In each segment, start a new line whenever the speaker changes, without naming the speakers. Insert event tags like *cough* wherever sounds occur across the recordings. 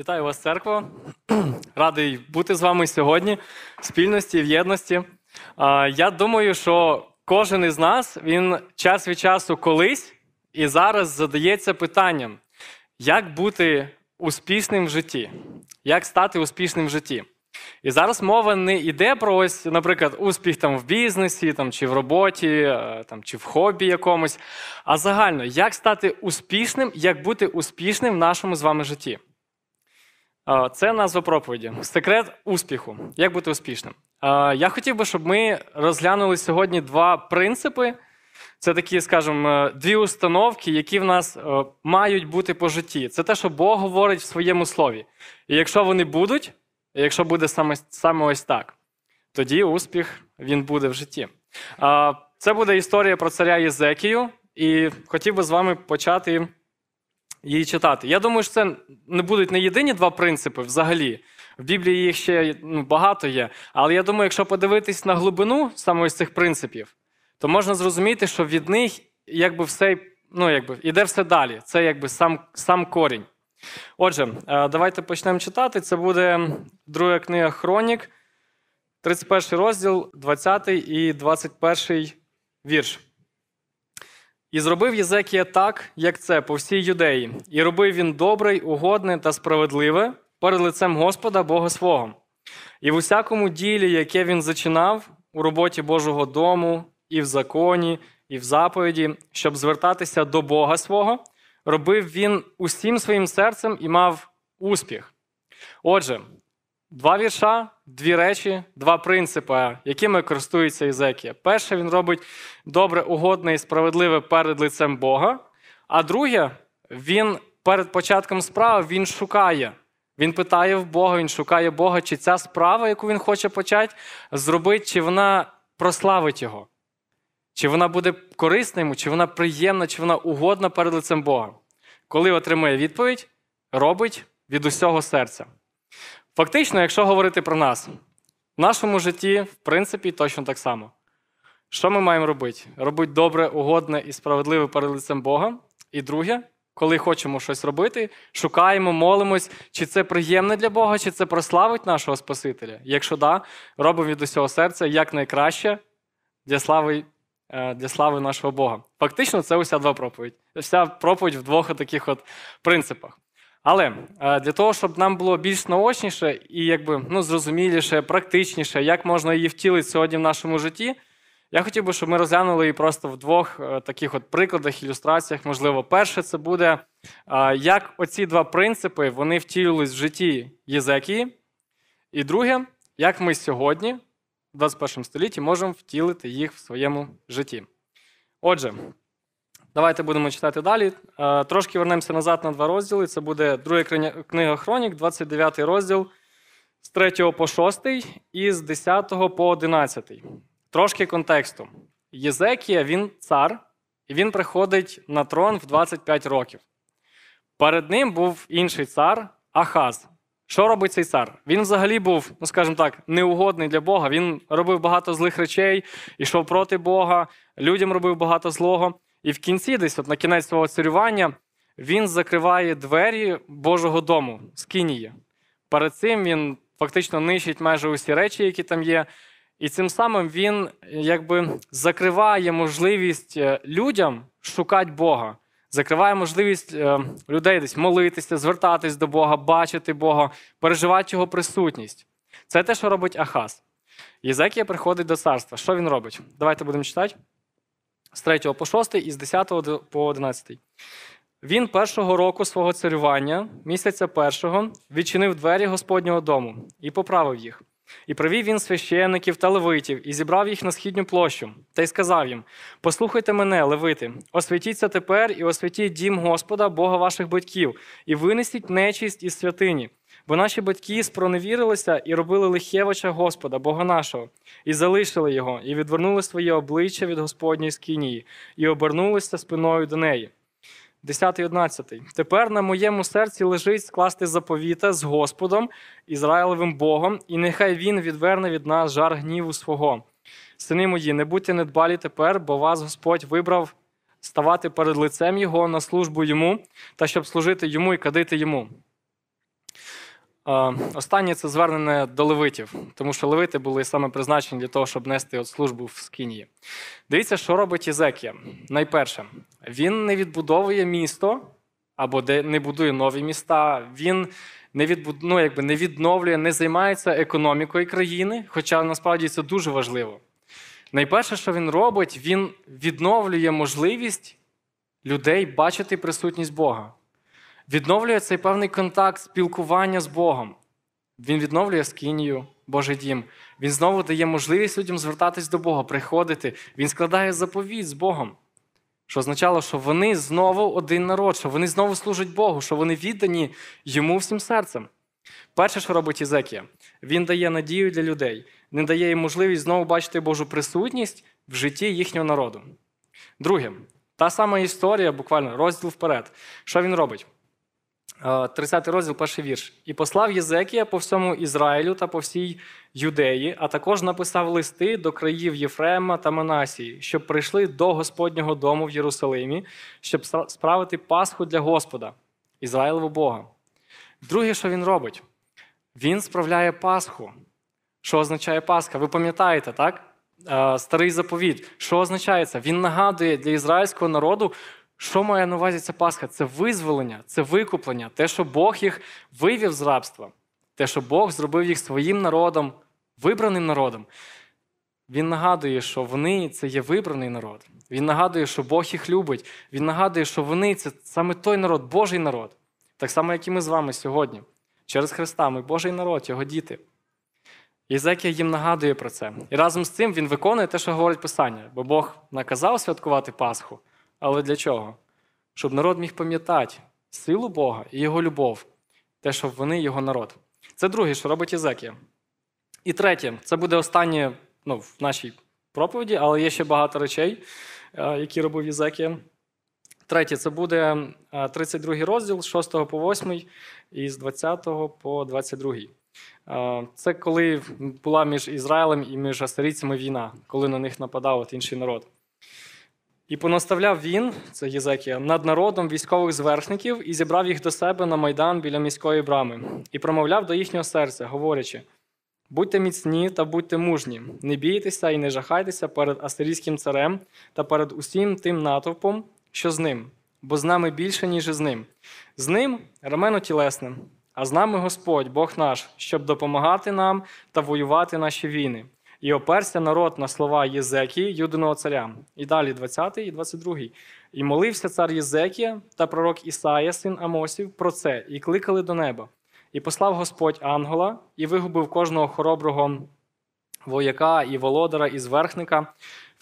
Вітаю вас, церква. *clears throat* Радий бути з вами сьогодні в спільності в єдності. Я думаю, що кожен із нас він час від часу колись і зараз задається питанням, як бути успішним в житті, як стати успішним в житті. І зараз мова не йде про ось, наприклад, успіх там в бізнесі, там, чи в роботі, е, там, чи в хобі якомусь, а загально, як стати успішним, як бути успішним в нашому з вами житті. Це назва проповіді. Секрет успіху. Як бути успішним? Я хотів би, щоб ми розглянули сьогодні два принципи. Це такі, скажімо, е, дві установки, які в нас е, мають бути по житті. Це те, що Бог говорить в своєму слові. І якщо вони будуть, якщо буде саме, саме ось так, тоді успіх він буде в житті. Це буде історія про царя Єзекію, і хотів би з вами почати її читати. Я думаю, що це не будуть не єдині два принципи взагалі. В Біблії їх ще ну, багато є. Але я думаю, якщо подивитись на глибину саме ось цих принципів, то можна зрозуміти, що від них якби все ну, якби, іде все далі. Це якби сам, сам корінь. Отже, е, давайте почнемо читати. Це буде друга книга Хронік, 31 розділ, 20 і 21 вірш. І зробив Єзекія так, як це по всій юдеї, і робив він добре, угодне та справедливе перед лицем Господа Бога свого. І в усякому ділі, яке він зачинав у роботі Божого дому, і в законі, і в заповіді, щоб звертатися до Бога свого, робив він усім своїм серцем і мав успіх. Отже, два вірша, дві речі, два принципи, якими користується Єзекія. Перше, він робить добре, угодне і справедливе перед лицем Бога. А друге, він перед початком справи він шукає. Він питає в Бога, він шукає Бога, чи ця справа, яку він хоче почати, зробити, чи вона прославить його. Чи вона буде корисна йому, чи вона приємна, чи вона угодна перед лицем Бога. Коли отримує відповідь, робить від усього серця. Фактично, якщо говорити про нас, в нашому житті, в принципі, точно так само. Що ми маємо робити? Робити добре, угодне і справедливе перед лицем Бога. І друге, коли хочемо щось робити, шукаємо, молимось, чи це приємне для Бога, чи це прославить нашого Спасителя. Якщо да, робимо від усього серця якнайкраще для слави, е, для слави нашого Бога. Фактично, це уся два проповідь. Вся проповідь в двох таких от принципах. Але е, для того, щоб нам було більш наочніше і якби ну, зрозуміліше, практичніше, як можна її втілити сьогодні в нашому житті, я хотів би, щоб ми розглянули її просто в двох е, таких от прикладах, ілюстраціях. Можливо, перше, це буде, е, як оці два принципи вони втілились в житті Єзекії. І друге, як ми сьогодні, в 21 столітті, можемо втілити їх в своєму житті. Отже, давайте будемо читати далі. Е, Трошки вернемося назад на два розділи. Це буде друга книга Хронік, 29 розділ з 3 по 6 і з 10 по 11. Трошки контексту. Єзекія він цар, і він приходить на трон в 25 років. Перед ним був інший цар Ахаз. Що робить цей цар? Він взагалі був, ну скажімо так, неугодний для Бога. Він робив багато злих речей, ішов проти Бога, людям робив багато злого. І в кінці, десь от на кінець свого царювання, він закриває двері Божого дому з Кинії. Перед цим він фактично нищить майже усі речі, які там є. І цим самим він якби закриває можливість е, людям шукати Бога, закриває можливість е, людей десь молитися, звертатись до Бога, бачити Бога, переживати його присутність. Це те, що робить Ахаз. Єзекія приходить до царства. Що він робить? Давайте будемо читати з 3 по 6 і з 10 до- по 11. Він першого року свого царювання, місяця першого, відчинив двері Господнього дому і поправив їх. І привів він священників та левитів, і зібрав їх на східню площу, та й сказав їм: Послухайте мене, левити, освятіться тепер і освятіть дім Господа, Бога ваших батьків, і винесіть нечість із святині. Бо наші батьки спроневірилися і робили лихєвича Господа, Бога нашого, і залишили його, і відвернули своє обличчя від Господньої скинії, і обернулися спиною до неї. 10 і 11. Тепер на моєму серці лежить скласти заповіта з Господом, Ізраїлевим Богом, і нехай він відверне від нас жар гніву свого. Сини мої, не будьте недбалі тепер, бо вас Господь вибрав ставати перед лицем Його на службу йому та щоб служити йому і кадити йому. Е, Останнє це звернення до левитів, тому що левити були саме призначені для того, щоб нести от службу в Скинії. Дивіться, що робить Єзекія. Найперше, він не відбудовує місто або де не будує нові міста. Він не відбуд... ну, якби не відновлює, не займається економікою країни, хоча насправді це дуже важливо. Найперше, що він робить, він відновлює можливість людей бачити присутність Бога. Відновлює цей певний контакт, спілкування з Богом. Він відновлює скинію, Божий дім. Він знову дає можливість людям звертатись до Бога, приходити. Він складає заповідь з Богом. Що означало, що вони знову один народ, що вони знову служать Богу, що вони віддані йому всім серцем. Перше, що робить Єзекія, він дає надію для людей, він дає їм можливість знову бачити Божу присутність в житті їхнього народу. Друге, та сама історія, буквально розділ вперед. Що він робить? 30 розділ, перший вірш. І послав Єзекія по всьому Ізраїлю та по всій Юдеї, а також написав листи до країв Єфрема та Манасії, щоб прийшли до Господнього дому в Єрусалимі, щоб справити Пасху для Господа, Ізраїлеву Бога. Друге, що він робить? Він справляє Пасху. Що означає Пасха? Ви пам'ятаєте, так? Старий заповіт. Що означає це? Він нагадує для ізраїльського народу, що має на увазі ця Пасха? Це визволення, це викуплення, те, що Бог їх вивів з рабства, те, що Бог зробив їх своїм народом, вибраним народом. Він нагадує, що вони це є вибраний народ. Він нагадує, що Бог їх любить. Він нагадує, що вони це саме той народ, Божий народ. Так само, як і ми з вами сьогодні. Через Христа ми Божий народ, Його діти. Єзекія їм нагадує про це. І разом з цим він виконує те, що говорить Писання, бо Бог наказав святкувати Пасху. Але для чого? Щоб народ міг пам'ятати силу Бога і Його любов, те, що вони його народ. Це друге, що робить Єзекія. І третє, це буде останнє ну, в нашій проповіді, але є ще багато речей, е, які робив Єзекія. Третє, це буде 32 е, розділ з 6 по 8 і з 20 по 22. Е, це коли була між Ізраїлем і між асирійцями війна, коли на них нападав інший народ. І понаставляв він, це Єзекія, над народом військових зверхників і зібрав їх до себе на майдан біля міської брами, і промовляв до їхнього серця, говорячи: будьте міцні та будьте мужні, не бійтеся і не жахайтеся перед асирійським царем та перед усім тим натовпом, що з ним, бо з нами більше, ніж з ним. З ним рамено тілесне, а з нами Господь, Бог наш, щоб допомагати нам та воювати наші війни. І оперся народ на слова Єзекії, юдиного царя. І далі 20 і 22. І молився цар Єзекія та пророк Ісая, син Амосів, про це, і кликали до неба. І послав Господь ангела, і вигубив кожного хороброго вояка і володара, і зверхника,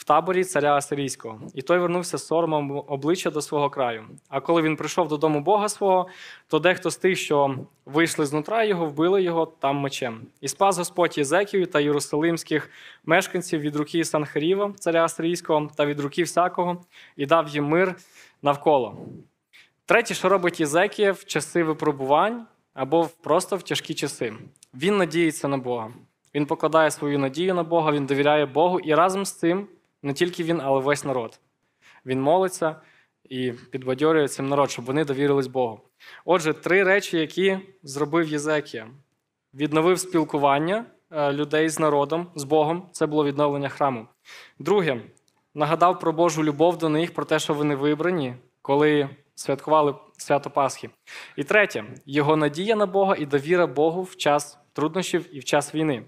в таборі царя Асирійського, і той вернувся з соромом обличчя до свого краю. А коли він прийшов додому Бога свого, то дехто з тих, що вийшли знутра його, вбили його там мечем. І спас Господь Єзекію та єрусалимських мешканців від руки Санхаріва, царя Асирійського, та від руки всякого, і дав їм мир навколо. Третє, що робить Єзекія в часи випробувань або просто в тяжкі часи. Він надіється на Бога. Він покладає свою надію на Бога, він довіряє Богу, і разом з цим не тільки він, але весь народ. Він молиться і підбадьорює цим народ, щоб вони довірились Богу. Отже, три речі, які зробив Єзекія: відновив спілкування е, людей з народом, з Богом це було відновлення храму. Друге, нагадав про Божу любов до них, про те, що вони вибрані, коли святкували свято Пасхи. І третє, його надія на Бога і довіра Богу в час труднощів і в час війни.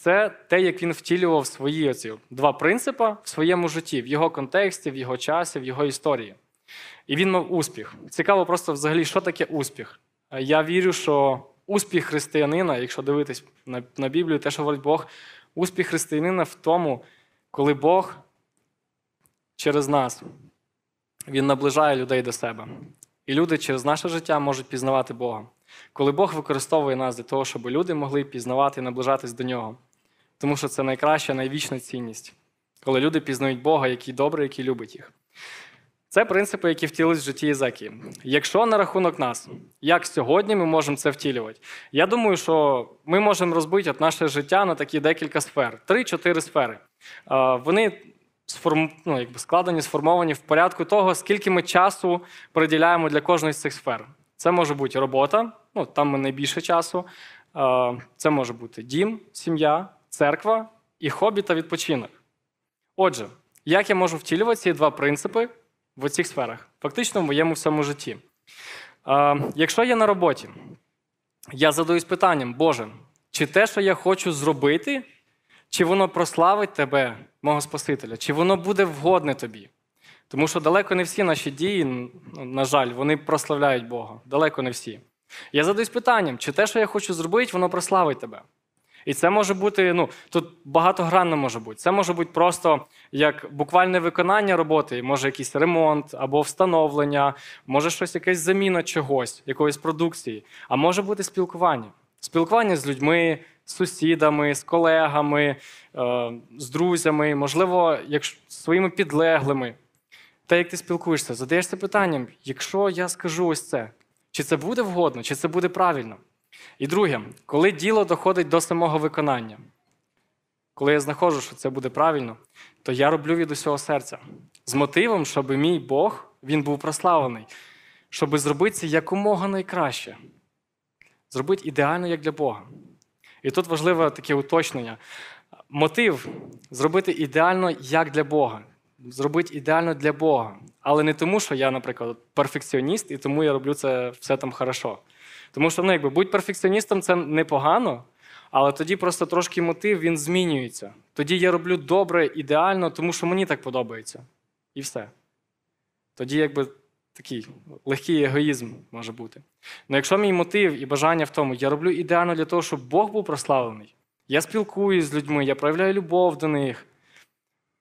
Це те, як він втілював свої оці два принципи в своєму житті, в його контексті, в його часі, в його історії. І він мав успіх. Цікаво, просто взагалі, що таке успіх. Я вірю, що успіх християнина, якщо дивитись на, на Біблію, те, що говорить Бог, успіх християнина в тому, коли Бог через нас він наближає людей до себе. І люди через наше життя можуть пізнавати Бога. Коли Бог використовує нас для того, щоб люди могли пізнавати і наближатись до нього. Тому що це найкраща, найвічна цінність, коли люди пізнають Бога, який добрий, який любить їх. Це принципи, які втілились в житті Єзекії. Якщо на рахунок нас, як сьогодні ми можемо це втілювати? Я думаю, що ми можемо розбити наше життя на такі декілька сфер: три-чотири сфери. Вони сформ... ну, якби складені, сформовані в порядку того, скільки ми часу приділяємо для кожної з цих сфер. Це може бути робота, ну там ми найбільше часу. Це може бути дім, сім'я, церква і хобі та відпочинок. Отже, як я можу втілювати ці два принципи в цих сферах, фактично в моєму всьому житті? Е, Якщо я на роботі, я задаюсь питанням, Боже, чи те, що я хочу зробити, чи воно прославить тебе, мого Спасителя, чи воно буде вгодне тобі? Тому що далеко не всі наші дії, ну, на жаль, вони прославляють Бога. Далеко не всі. Я задаюсь питанням, чи те, що я хочу зробити, воно прославить тебе. І це може бути, ну, тут багатогранно може бути. Це може бути просто як буквальне виконання роботи, може якийсь ремонт або встановлення, може щось якась заміна чогось, якоїсь продукції, а може бути спілкування. Спілкування з людьми, з сусідами, з колегами, е, з друзями, можливо, якщо своїми підлеглими. Те, як ти спілкуєшся, задаєшся питанням, якщо я скажу ось це, чи це буде вгодно, чи це буде правильно? І друге, коли діло доходить до самого виконання, коли я знаходжу, що це буде правильно, то я роблю від усього серця з мотивом, щоб мій Бог він був прославлений, щоб зробити це якомога найкраще, зробити ідеально як для Бога. І тут важливе таке уточнення. Мотив зробити ідеально як для Бога. Зробити ідеально для Бога. Але не тому, що я, наприклад, перфекціоніст, і тому я роблю це все там хорошо. Тому що, ну, якби будь перфекціоністом це непогано, але тоді просто трошки мотив він змінюється. Тоді я роблю добре, ідеально, тому що мені так подобається. І все. Тоді, якби такий легкий егоїзм може бути. Ну якщо мій мотив і бажання в тому, я роблю ідеально для того, щоб Бог був прославлений, я спілкуюсь з людьми, я проявляю любов до них,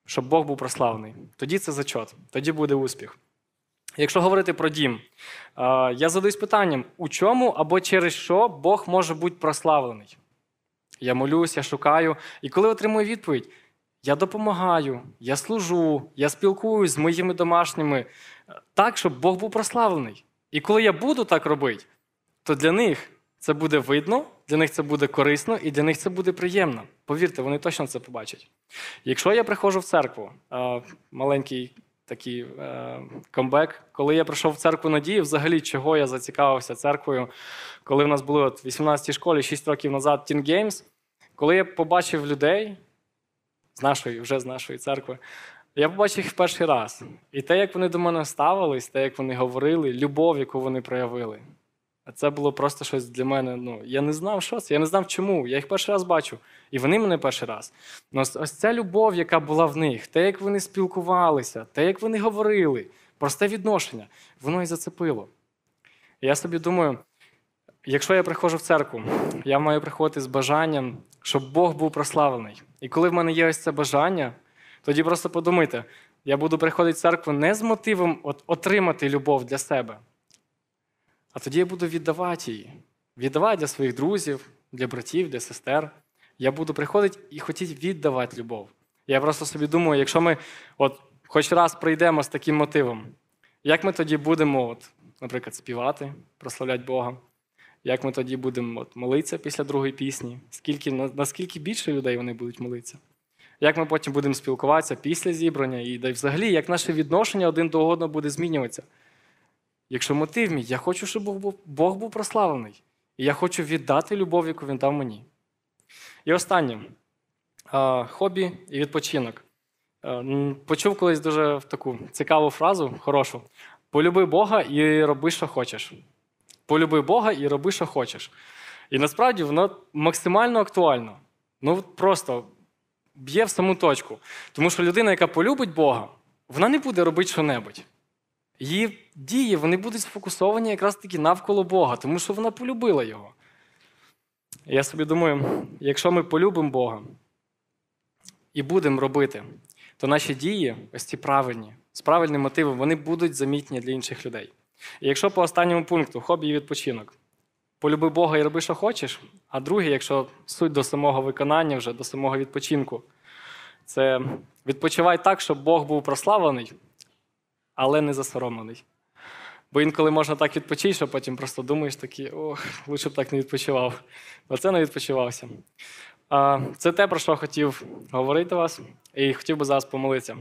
щоб Бог був прославлений, тоді це зачот, тоді буде успіх. Якщо говорити про дім, я задаюсь питанням, у чому або через що Бог може бути прославлений? Я молюсь, я шукаю, і коли отримую відповідь, я допомагаю, я служу, я спілкуюсь з моїми домашніми е, так, щоб Бог був прославлений. І коли я буду так робити, то для них це буде видно, для них це буде корисно і для них це буде приємно. Повірте, вони точно це побачать. Якщо я приходжу в церкву, е, маленький такий е, камбек, коли я прийшов в церкву надії, взагалі чого я зацікавився церквою, коли в нас були от в 18-й школі 6 років назад Teen Games, коли я побачив людей з нашої, вже з нашої церкви, я побачив їх в перший раз. І те, як вони до мене ставились, те, як вони говорили, любов, яку вони проявили. А це було просто щось для мене. Ну, я не знав, що це, я не знав чому. Я їх перший раз бачу. І вони мене перший раз. Ну, ось, ця любов, яка була в них, те, як вони спілкувалися, те, як вони говорили, просте відношення, воно і зацепило. Я собі думаю, якщо я приходжу в церкву, я маю приходити з бажанням, щоб Бог був прославлений. І коли в мене є ось це бажання, тоді просто подумайте, я буду приходити в церкву не з мотивом от, отримати любов для себе. А тоді я буду віддавати її. Віддавати для своїх друзів, для братів, для сестер. Я буду приходити і хотіти віддавати любов. Я просто собі думаю, якщо ми от хоч раз прийдемо з таким мотивом, як ми тоді будемо, от, наприклад, співати, прославляти Бога? Як ми тоді будемо от, молитися після другої пісні? Скільки, наскільки більше людей вони будуть молитися? Як ми потім будемо спілкуватися після зібрання, і да взагалі, як наше відношення один до одного буде змінюватися? Якщо мотив мій, я хочу, щоб Бог був, Бог був прославлений. І я хочу віддати любов, яку він дав мені. І останнє хобі і відпочинок. Почув колись дуже таку цікаву фразу, хорошу: полюби Бога і роби, що хочеш. Полюби Бога і роби, що хочеш. І насправді воно максимально актуально. Ну, просто б'є в саму точку. Тому що людина, яка полюбить Бога, вона не буде робити що-небудь. Її дії вони будуть сфокусовані якраз таки навколо Бога, тому що вона полюбила його. Я собі думаю, якщо ми полюбимо Бога і будемо робити, то наші дії, ось ці правильні, з правильним мотивом, вони будуть замітні для інших людей. І якщо по останньому пункту хобі і відпочинок, полюби Бога і роби, що хочеш, а друге, якщо суть до самого виконання, вже до самого відпочинку, це відпочивай так, щоб Бог був прославлений але не засоромлений. Бо інколи можна так відпочити, що потім просто думаєш такий, ох, лучше б так не відпочивав. Бо це не відпочивався. Це те, про що хотів говорити вас, і хотів би зараз помолитися.